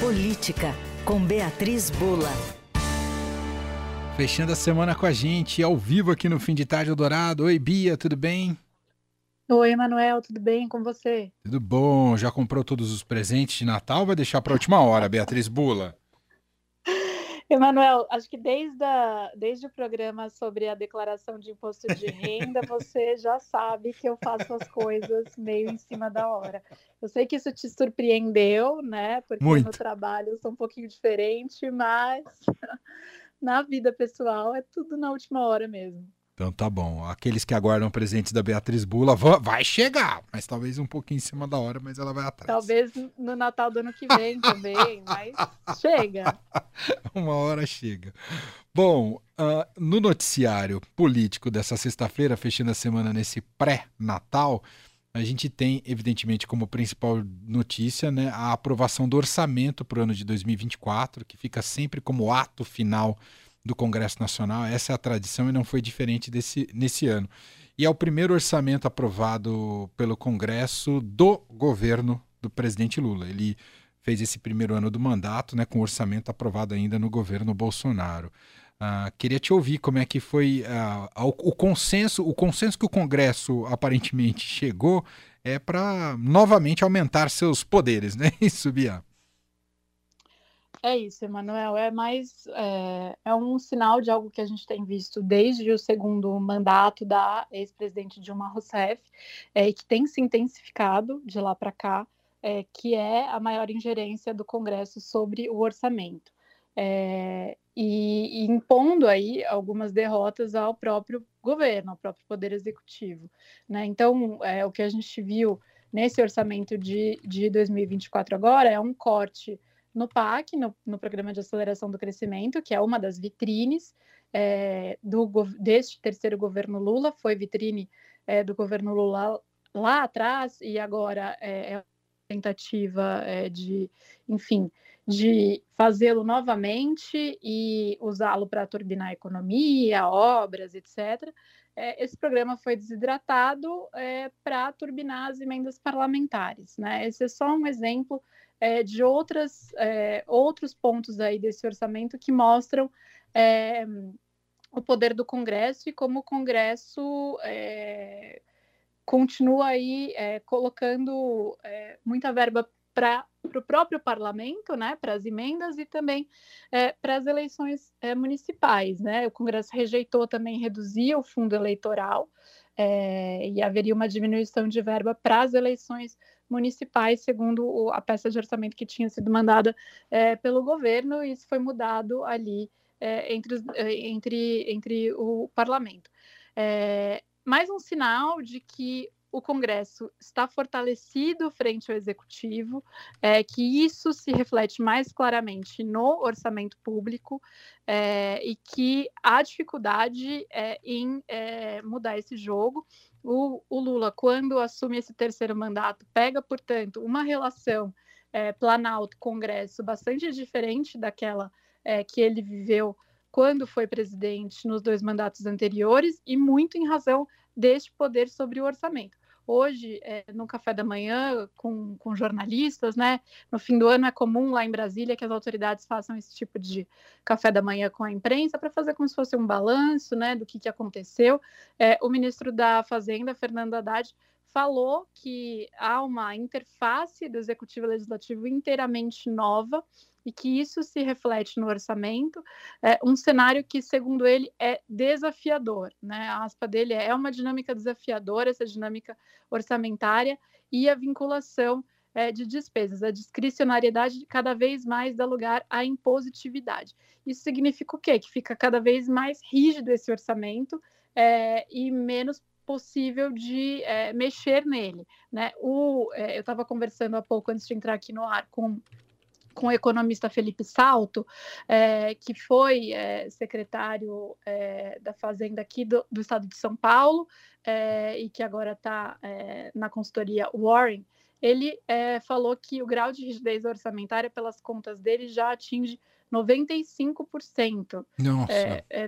Política, com Beatriz Bula. Fechando a semana com a gente, ao vivo aqui no Fim de Tarde Dourado. Oi, Bia, tudo bem? Oi, Emanuel, tudo bem com você? Tudo bom. Já comprou todos os presentes de Natal? Vai deixar para a última hora, Beatriz Bula? Emanuel, acho que desde, a, desde o programa sobre a declaração de imposto de renda, você já sabe que eu faço as coisas meio em cima da hora. Eu sei que isso te surpreendeu, né? Porque Muito. no trabalho eu sou um pouquinho diferente, mas na vida pessoal é tudo na última hora mesmo. Então tá bom. Aqueles que aguardam presentes da Beatriz Bula, vai chegar, mas talvez um pouquinho em cima da hora, mas ela vai atrás. Talvez no Natal do ano que vem também, mas chega. Uma hora chega. Bom, uh, no noticiário político dessa sexta-feira, fechando a semana nesse pré-natal, a gente tem, evidentemente, como principal notícia né, a aprovação do orçamento para o ano de 2024, que fica sempre como ato final do Congresso Nacional. Essa é a tradição e não foi diferente desse, nesse ano. E é o primeiro orçamento aprovado pelo Congresso do governo do presidente Lula. Ele fez esse primeiro ano do mandato, né, com orçamento aprovado ainda no governo Bolsonaro. Uh, queria te ouvir como é que foi uh, o, o, consenso, o consenso que o Congresso aparentemente chegou é para novamente aumentar seus poderes, né? Isso, Bia. É isso, Emanuel. É mais é, é, um sinal de algo que a gente tem visto desde o segundo mandato da ex-presidente Dilma Rousseff, é, que tem se intensificado de lá para cá, é, que é a maior ingerência do Congresso sobre o orçamento. É, e, e, impondo aí algumas derrotas ao próprio governo, ao próprio Poder Executivo. Né? Então, é, o que a gente viu nesse orçamento de, de 2024 agora é um corte no PAC, no, no, Programa de Aceleração do Crescimento, que é uma das vitrines é, do, deste terceiro governo Lula, foi vitrine é, do governo Lula lá atrás e agora é, é tentativa é, de, enfim, de fazê-lo novamente e usá-lo para turbinar a economia, obras, etc. É, esse programa foi desidratado é, para turbinar as emendas parlamentares. Né? Esse é só um exemplo é, de outras, é, outros pontos aí desse orçamento que mostram é, o poder do Congresso e como o Congresso é, continua aí é, colocando é, muita verba para o próprio parlamento, né, para as emendas e também para as eleições municipais. Né? O Congresso rejeitou também reduzir o fundo eleitoral e haveria uma diminuição de verba para as eleições municipais, segundo o, a peça de orçamento que tinha sido mandada é, pelo governo, e isso foi mudado ali é, entre, é, entre, entre o parlamento. É, mais um sinal de que o Congresso está fortalecido frente ao Executivo, é, que isso se reflete mais claramente no orçamento público é, e que há dificuldade é, em é, mudar esse jogo. O, o, Lula, quando assume esse terceiro mandato, pega, portanto, uma relação é, Planalto-Congresso bastante diferente daquela é, que ele viveu quando foi presidente nos dois mandatos anteriores, e muito em razão deste poder sobre o orçamento hoje é, no café da manhã com, com jornalistas, né? No fim do ano é comum lá em Brasília que as autoridades façam esse tipo de café da manhã com a imprensa para fazer como se fosse um balanço, né, do que, que aconteceu. É, o ministro da Fazenda, Fernando Haddad, falou que há uma interface do executivo e legislativo inteiramente nova e que isso se reflete no orçamento, é um cenário que, segundo ele, é desafiador. Né? A aspa dele é, é uma dinâmica desafiadora, essa dinâmica orçamentária e a vinculação é, de despesas, a discricionariedade cada vez mais dá lugar à impositividade. Isso significa o quê? Que fica cada vez mais rígido esse orçamento é, e menos possível de é, mexer nele. Né? O, é, eu estava conversando há pouco, antes de entrar aqui no ar, com com o economista Felipe Salto, é, que foi é, secretário é, da Fazenda aqui do, do, estado de São Paulo e que agora está na consultoria Warren, ele falou que o grau de rigidez orçamentária, pelas contas dele, já atinge 95%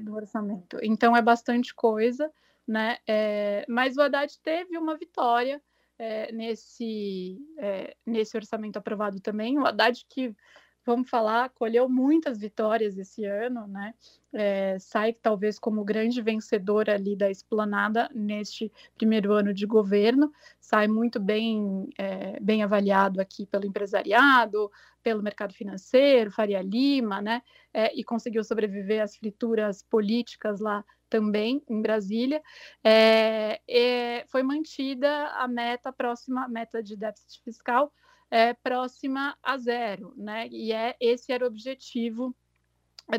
do orçamento. Então é bastante coisa, né? mas o Haddad teve uma vitória é, nesse, é, nesse orçamento aprovado também. O Haddad que vamos falar, colheu muitas vitórias esse ano, né? É, sai talvez como grande vencedora ali da esplanada neste primeiro ano de governo, sai muito bem, é, bem avaliado aqui pelo empresariado, pelo mercado financeiro, Faria Lima, né? É, e conseguiu sobreviver às frituras políticas lá também em Brasília, é, é, foi mantida a meta próxima, a meta de déficit fiscal é, próxima a zero, né? E é esse era o objetivo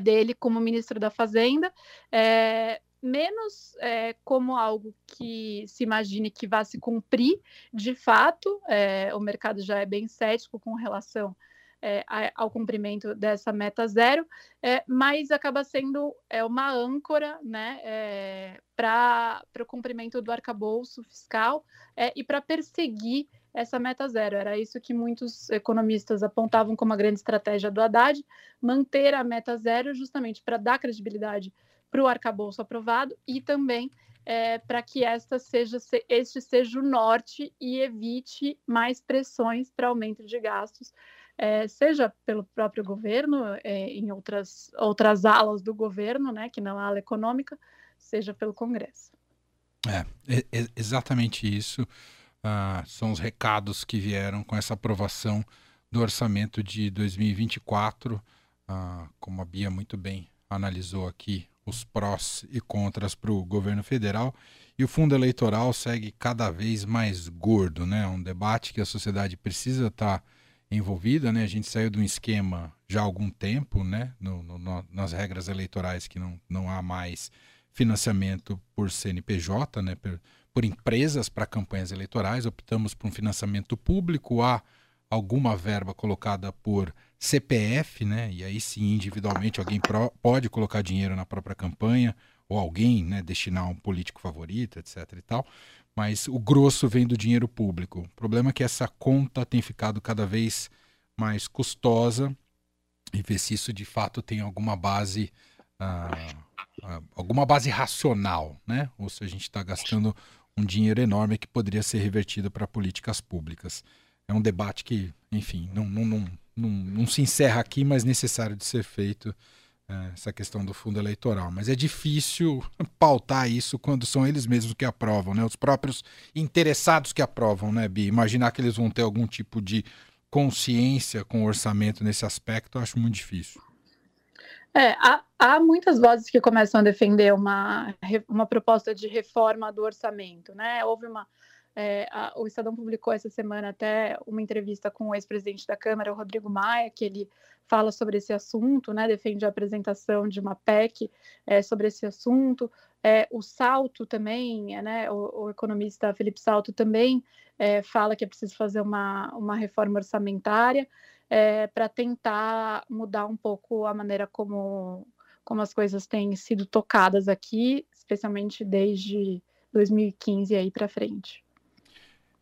dele como ministro da Fazenda. É, menos é, como algo que se imagine que vá se cumprir de fato, é, o mercado já é bem cético com relação é, ao cumprimento dessa meta zero, é, mas acaba sendo é, uma âncora né, é, para o cumprimento do arcabouço fiscal é, e para perseguir essa meta zero. Era isso que muitos economistas apontavam como a grande estratégia do Haddad, manter a meta zero justamente para dar credibilidade para o arcabouço aprovado e também é, para que esta seja, este seja o norte e evite mais pressões para aumento de gastos é, seja pelo próprio governo, é, em outras, outras alas do governo, né, que não a ala econômica, seja pelo Congresso. É, é exatamente isso. Uh, são os recados que vieram com essa aprovação do orçamento de 2024. Uh, ah, como a Bia muito bem analisou aqui, os prós e contras para o governo federal. E o fundo eleitoral segue cada vez mais gordo, né? Um debate que a sociedade precisa estar. Tá envolvida, né? A gente saiu de um esquema já há algum tempo, né? No, no, nas regras eleitorais que não, não há mais financiamento por CNPJ, né? Por, por empresas para campanhas eleitorais. Optamos por um financiamento público. Há alguma verba colocada por CPF, né? E aí sim, individualmente, alguém pro, pode colocar dinheiro na própria campanha ou alguém, né? Destinar a um político favorito, etc. e tal mas o grosso vem do dinheiro público. O problema é que essa conta tem ficado cada vez mais custosa e ver se isso de fato tem alguma base, uh, uh, alguma base racional, né? Ou se a gente está gastando um dinheiro enorme que poderia ser revertido para políticas públicas. É um debate que, enfim, não, não, não, não, não se encerra aqui, mas necessário de ser feito essa questão do fundo eleitoral. Mas é difícil pautar isso quando são eles mesmos que aprovam, né? Os próprios interessados que aprovam, né, Bi? Imaginar que eles vão ter algum tipo de consciência com o orçamento nesse aspecto, eu acho muito difícil. É, há, há, muitas vozes que começam a defender uma, uma proposta de reforma do orçamento, né? Houve uma é, a, o Estadão publicou essa semana até uma entrevista com o ex-presidente da Câmara, o Rodrigo Maia, que ele fala sobre esse assunto, né, defende a apresentação de uma PEC é, sobre esse assunto. É, o Salto também, né, o, o, economista Felipe Salto também é, fala que é preciso fazer uma, uma reforma orçamentária é, para tentar mudar um pouco a maneira como, como as coisas têm sido tocadas aqui, especialmente desde 2015 aí para frente.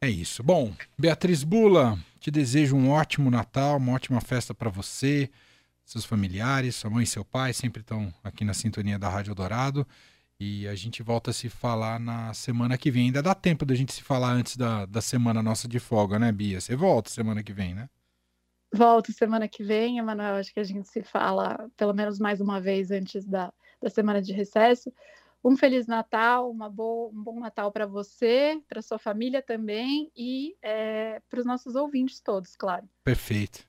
É isso. Bom, Beatriz Bula, te desejo um ótimo Natal, uma ótima festa para você, seus familiares, sua mãe e seu pai sempre estão aqui na sintonia da Rádio Dourado. E a gente volta a se falar na semana que vem. Ainda dá tempo da gente se falar antes da, da semana nossa de folga, né, Bia? Você volta semana que vem, né? Volto semana que vem, Emanuel. Acho que a gente se fala pelo menos mais uma vez antes da, da semana de recesso. Um Feliz Natal, uma boa, um bom Natal para você, para sua família também e é, para os nossos ouvintes todos, claro. Perfeito.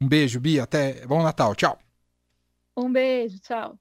Um beijo, Bia. Até bom Natal. Tchau. Um beijo, tchau.